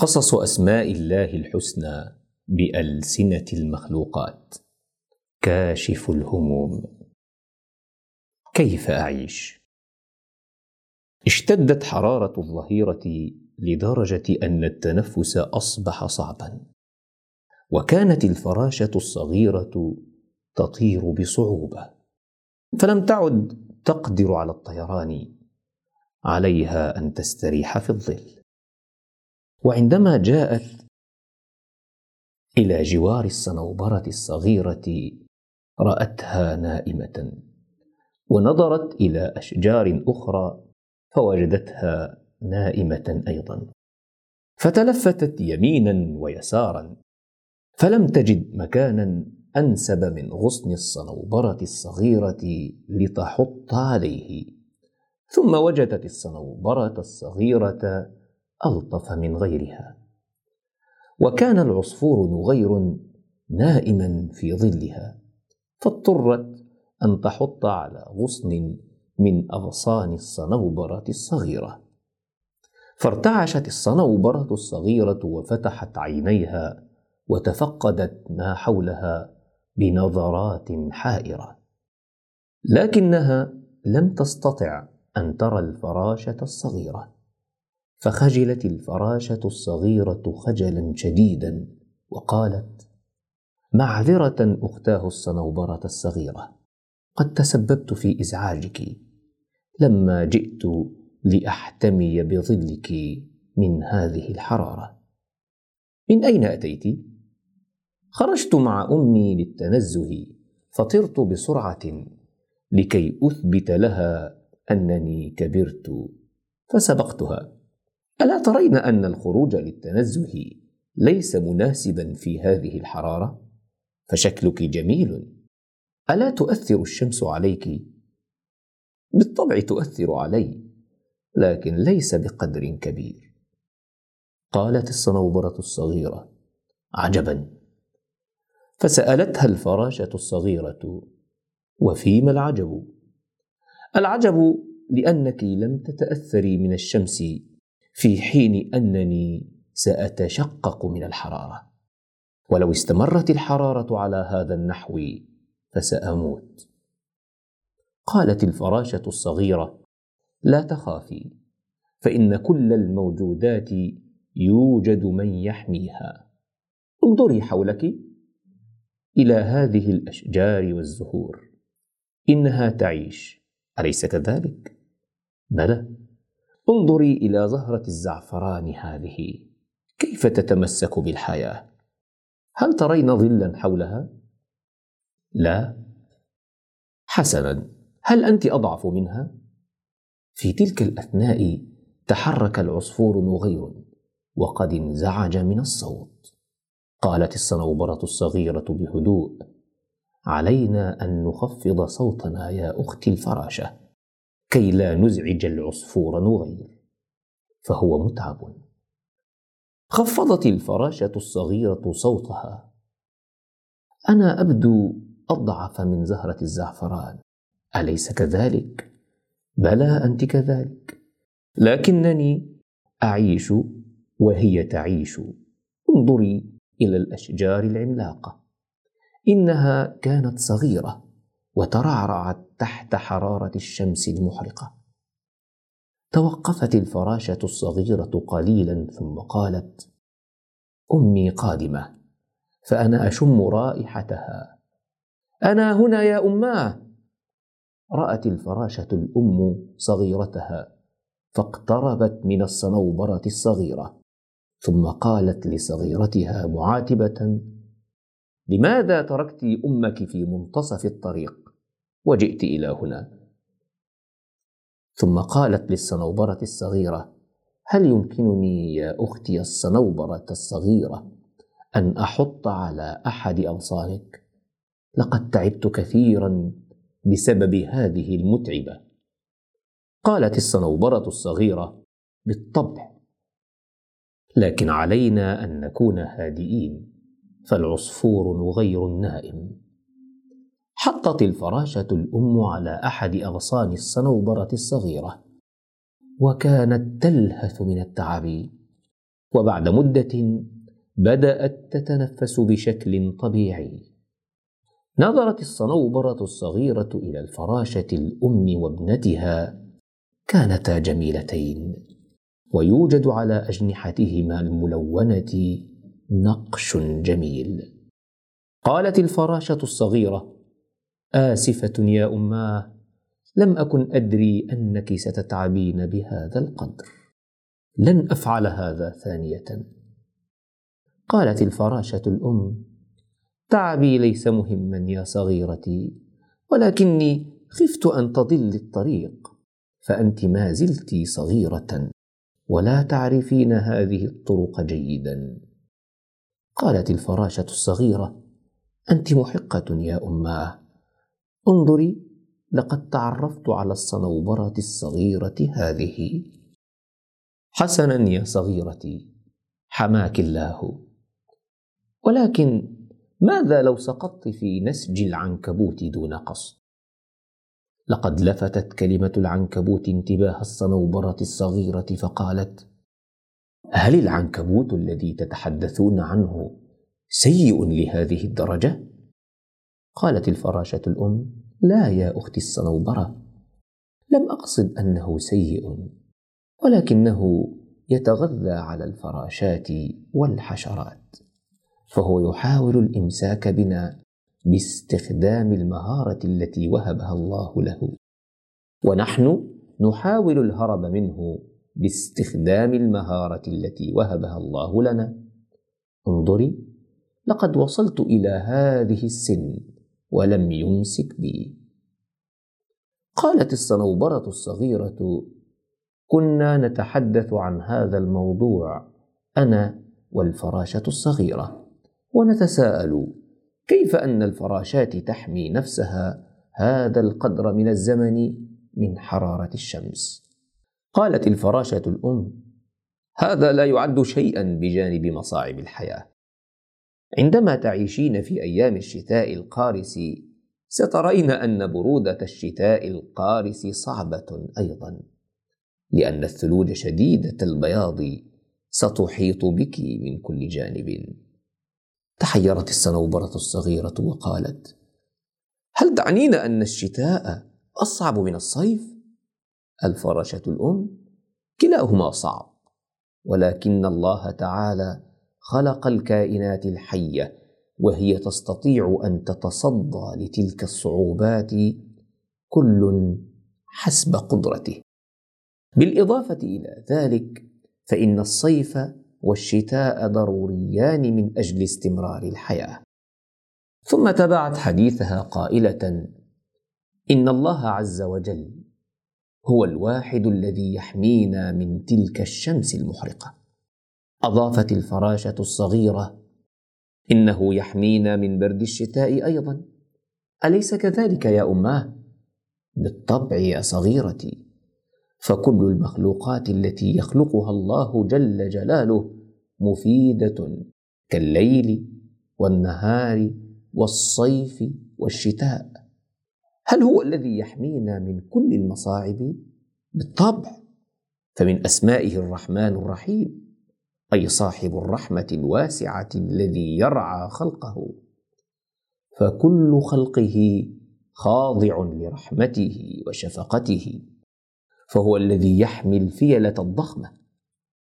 قصص أسماء الله الحسنى بألسنة المخلوقات. كاشف الهموم. كيف أعيش؟ اشتدت حرارة الظهيرة لدرجة أن التنفس أصبح صعبا. وكانت الفراشة الصغيرة تطير بصعوبة. فلم تعد تقدر على الطيران. عليها أن تستريح في الظل. وعندما جاءت إلى جوار الصنوبرة الصغيرة رأتها نائمة ونظرت إلى أشجار أخرى فوجدتها نائمة أيضا. فتلفتت يمينا ويسارا فلم تجد مكانا أنسب من غصن الصنوبرة الصغيرة لتحط عليه. ثم وجدت الصنوبرة الصغيرة ألطف من غيرها. وكان العصفور نغير نائما في ظلها فاضطرت أن تحط على غصن من أغصان الصنوبرة الصغيرة. فارتعشت الصنوبرة الصغيرة وفتحت عينيها وتفقدت ما حولها بنظرات حائرة. لكنها لم تستطع أن ترى الفراشة الصغيرة. فخجلت الفراشة الصغيرة خجلا شديدا وقالت معذرة أختاه الصنوبرة الصغيرة قد تسببت في إزعاجك. لما جئت لأحتمي بظلك من هذه الحرارة. من أين أتيت؟ خرجت مع أمي للتنزه فطرت بسرعة لكي أثبت لها أنني كبرت فسبقتها. ألا ترين أن الخروج للتنزه ليس مناسبا في هذه الحرارة؟ فشكلك جميل. ألا تؤثر الشمس عليك؟ بالطبع تؤثر علي لكن ليس بقدر كبير. قالت الصنوبرة الصغيرة عجبا. فسألتها الفراشة الصغيرة وفيما العجب؟ العجب لأنك لم تتأثري من الشمس في حين أنني سأتشقق من الحرارة. ولو استمرت الحرارة على هذا النحو فسأموت. قالت الفراشة الصغيرة لا تخافي فإن كل الموجودات يوجد من يحميها. انظري حولك إلى هذه الأشجار والزهور. إنها تعيش. أليس كذلك؟ بلى انظري إلى زهرة الزعفران هذه. كيف تتمسك بالحياة؟ هل ترين ظلا حولها؟ لا. حسنا. هل أنت أضعف منها؟ في تلك الأثناء تحرك العصفور نغير وقد انزعج من الصوت. قالت الصنوبرة الصغيرة بهدوء علينا أن نخفض صوتنا يا أختي الفراشة. كي لا نزعج العصفور نغير. فهو متعب. خفضت الفراشة الصغيرة صوتها. أنا أبدو أضعف من زهرة الزعفران. أليس كذلك؟ بلى أنت كذلك. لكنني أعيش وهي تعيش. انظري إلى الأشجار العملاقة. إنها كانت صغيرة. وترعرعت تحت حرارة الشمس المحرقة. توقفت الفراشة الصغيرة قليلا ثم قالت أمي قادمة فأنا أشم رائحتها. أنا هنا يا اماه رأت الفراشة الأم صغيرتها فاقتربت من الصنوبرة الصغيرة ثم قالت لصغيرتها معاتبة لماذا تركت أمك في منتصف الطريق؟ وجئت إلى هنا. ثم قالت للصنوبرة الصغيرة هل يمكنني يا أختي الصنوبرة الصغيرة أن أحط على أحد اغصانك لقد تعبت كثيرا بسبب هذه المتعبة. قالت الصنوبرة الصغيرة بالطبع لكن علينا أن نكون هادئين فالعصفور نغير نائم حطت الفراشة الأم على أحد أغصان الصنوبرة الصغيرة وكانت تلهث من التعب. وبعد مدة بدأت تتنفس بشكل طبيعي. نظرت الصنوبرة الصغيرة إلى الفراشة الأم وابنتها كانتا جميلتين ويوجد على أجنحتهما الملونة نقش جميل. قالت الفراشة الصغيرة آسفة يا أماه لم أكن أدري أنك ستتعبين بهذا القدر. لن أفعل هذا ثانية. قالت الفراشة الأم تعبي ليس مهما يا صغيرتي ولكني خفت أن تضل الطريق فأنت ما زلت صغيرة ولا تعرفين هذه الطرق جيدا. قالت الفراشة الصغيرة أنت محقة يا أماه انظري لقد تعرفت على الصنوبرة الصغيرة هذه. حسنا يا صغيرتي حماك الله. ولكن ماذا لو سقطت في نسج العنكبوت دون قصد؟ لقد لفتت كلمة العنكبوت انتباه الصنوبرة الصغيرة فقالت هل العنكبوت الذي تتحدثون عنه سيء لهذه الدرجة؟ قالت الفراشة الأم لا يا أختي الصنوبرة لم أقصد أنه سيء ولكنه يتغذى على الفراشات والحشرات فهو يحاول الإمساك بنا باستخدام المهارة التي وهبها الله له ونحن نحاول الهرب منه باستخدام المهارة التي وهبها الله لنا. انظري لقد وصلت إلى هذه السن ولم يمسك بي. قالت الصنوبرة الصغيرة كنا نتحدث عن هذا الموضوع أنا والفراشة الصغيرة ونتساءل كيف أن الفراشات تحمي نفسها هذا القدر من الزمن من حرارة الشمس؟ قالت الفراشة الأم هذا لا يعد شيئا بجانب مصاعب الحياة. عندما تعيشين في أيام الشتاء القارس سترين أن برودة الشتاء القارس صعبة أيضا لأن الثلوج شديدة البياض ستحيط بك من كل جانب تحيرت الصنوبرة الصغيرة وقالت: هل تعنين أن الشتاء أصعب من الصيف؟ الفرشة الأم: كلاهما صعب، ولكن الله تعالى خلق الكائنات الحية وهي تستطيع أن تتصدى لتلك الصعوبات كل حسب قدرته. بالإضافة إلى ذلك فإن الصيف والشتاء ضروريان من أجل استمرار الحياة ثم تبعت حديثها قائلة إن الله عز وجل هو الواحد الذي يحمينا من تلك الشمس المحرقة أضافت الفراشة الصغيرة. إنه يحمينا من برد الشتاء أيضا. أليس كذلك يا اماه بالطبع يا صغيرتي. فكل المخلوقات التي يخلقها الله جل جلاله مفيدة كالليل والنهار والصيف والشتاء. هل هو الذي يحمينا من كل المصاعب؟ بالطبع. فمن أسمائه الرحمن الرحيم. أي صاحب الرحمة الواسعة الذي يرعى خلقه. فكل خلقه خاضع لرحمته وشفقته. فهو الذي يحمي الفيلة الضخمة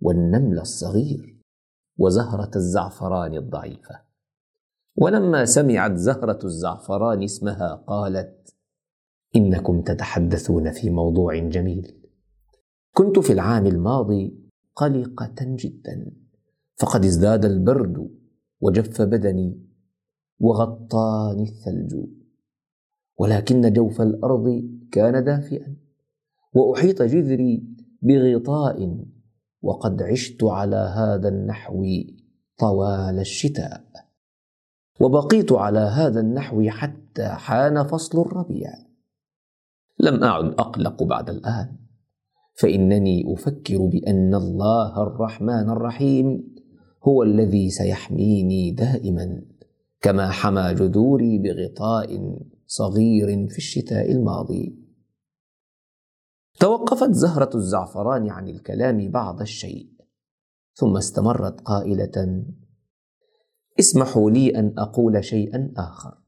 والنمل الصغير وزهرة الزعفران الضعيفة. ولما سمعت زهرة الزعفران اسمها قالت إنكم تتحدثون في موضوع جميل. كنت في العام الماضي قلقة جدا. فقد ازداد البرد وجف بدني وغطاني الثلج. ولكن جوف الأرض كان دافئا وأحيط جذري بغطاء وقد عشت على هذا النحو طوال الشتاء. وبقيت على هذا النحو حتى حان فصل الربيع. لم أعد أقلق بعد الآن. فإنني أفكر بأن الله الرحمن الرحيم هو الذي سيحميني دائما كما حمى جذوري بغطاء صغير في الشتاء الماضي. توقفت زهرة الزعفران عن الكلام بعض الشيء ثم استمرت قائلة اسمحوا لي أن أقول شيئا آخر.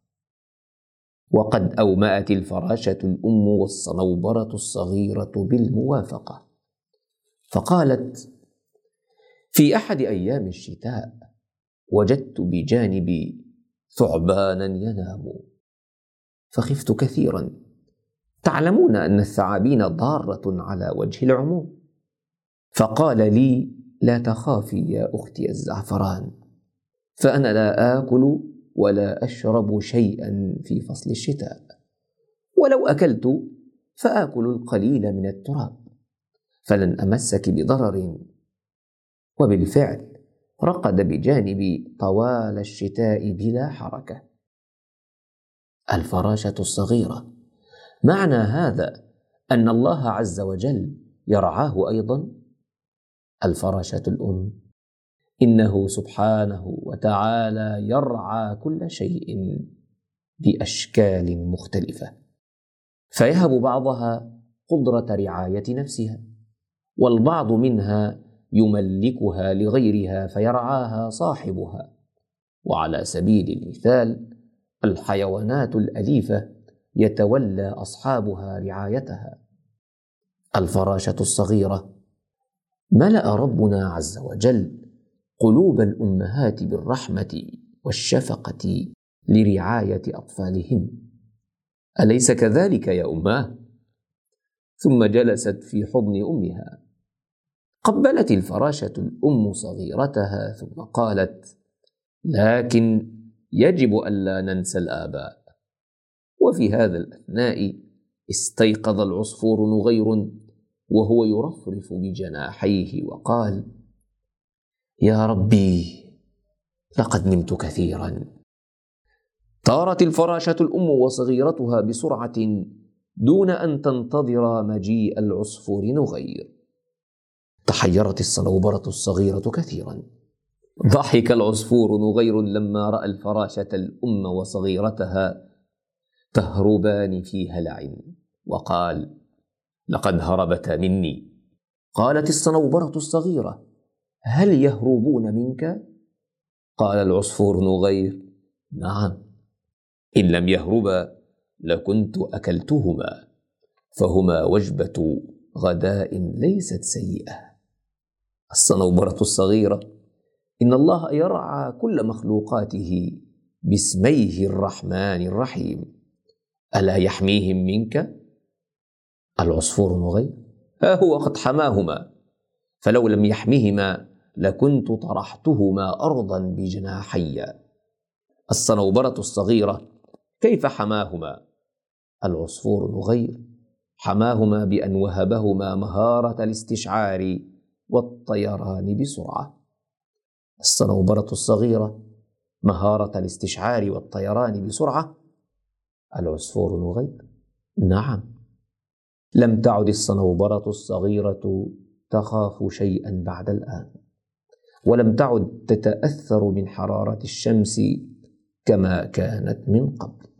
وقد أومأت الفراشة الأم والصنوبرة الصغيرة بالموافقة. فقالت في أحد أيام الشتاء وجدت بجانبي ثعبانا ينام. فخفت كثيرا. تعلمون أن الثعابين ضارة على وجه العموم. فقال لي لا تخافي يا أختي الزعفران. فأنا لا آكل ولا أشرب شيئا في فصل الشتاء. ولو أكلت فآكل القليل من التراب. فلن أمسك بضرر. وبالفعل رقد بجانبي طوال الشتاء بلا حركة. الفراشة الصغيرة. معنى هذا أن الله عز وجل يرعاه أيضا. الفراشة الأم. إنه سبحانه وتعالى يرعى كل شيء بأشكال مختلفة. فيهب بعضها قدرة رعاية نفسها والبعض منها يملكها لغيرها فيرعاها صاحبها. وعلى سبيل المثال الحيوانات الأليفة يتولى أصحابها رعايتها. الفراشة الصغيرة ملأ ربنا عز وجل قلوب الأمهات بالرحمة والشفقة لرعاية أطفالهن. أليس كذلك يا اماه ثم جلست في حضن أمها. قبلت الفراشة الأم صغيرتها ثم قالت لكن يجب الا ننسى الآباء. وفي هذا الأثناء استيقظ العصفور نغير وهو يرفرف بجناحيه وقال يا ربي لقد نمت كثيرا. طارت الفراشة الأم وصغيرتها بسرعة دون أن تنتظر مجيء العصفور نغير. تحيرت الصنوبرة الصغيرة كثيرا. ضحك العصفور نغير لما رأى الفراشة الأم وصغيرتها تهربان في هلع وقال لقد هربتا مني. قالت الصنوبرة الصغيرة هل يهربون منك؟ قال العصفور نغير نعم. إن لم يهربا لكنت أكلتهما فهما وجبة غداء ليست سيئة. الصنوبرة الصغيرة. إن الله يرعى كل مخلوقاته باسميه الرحمن الرحيم. ألا يحميهم منك؟ العصفور نغير ها هو قد حماهما. فلو لم يحمهما لكنت طرحتهما أرضا بجناحي. الصنوبرة الصغيرة كيف حماهما؟ العصفور نغير حماهما بأن وهبهما مهارة الاستشعار والطيران بسرعة. الصنوبرة الصغيرة مهارة الاستشعار والطيران بسرعة. العصفور نغير نعم. لم تعد الصنوبرة الصغيرة تخاف شيئا بعد الآن. ولم تعد تتأثر من حرارة الشمس كما كانت من قبل.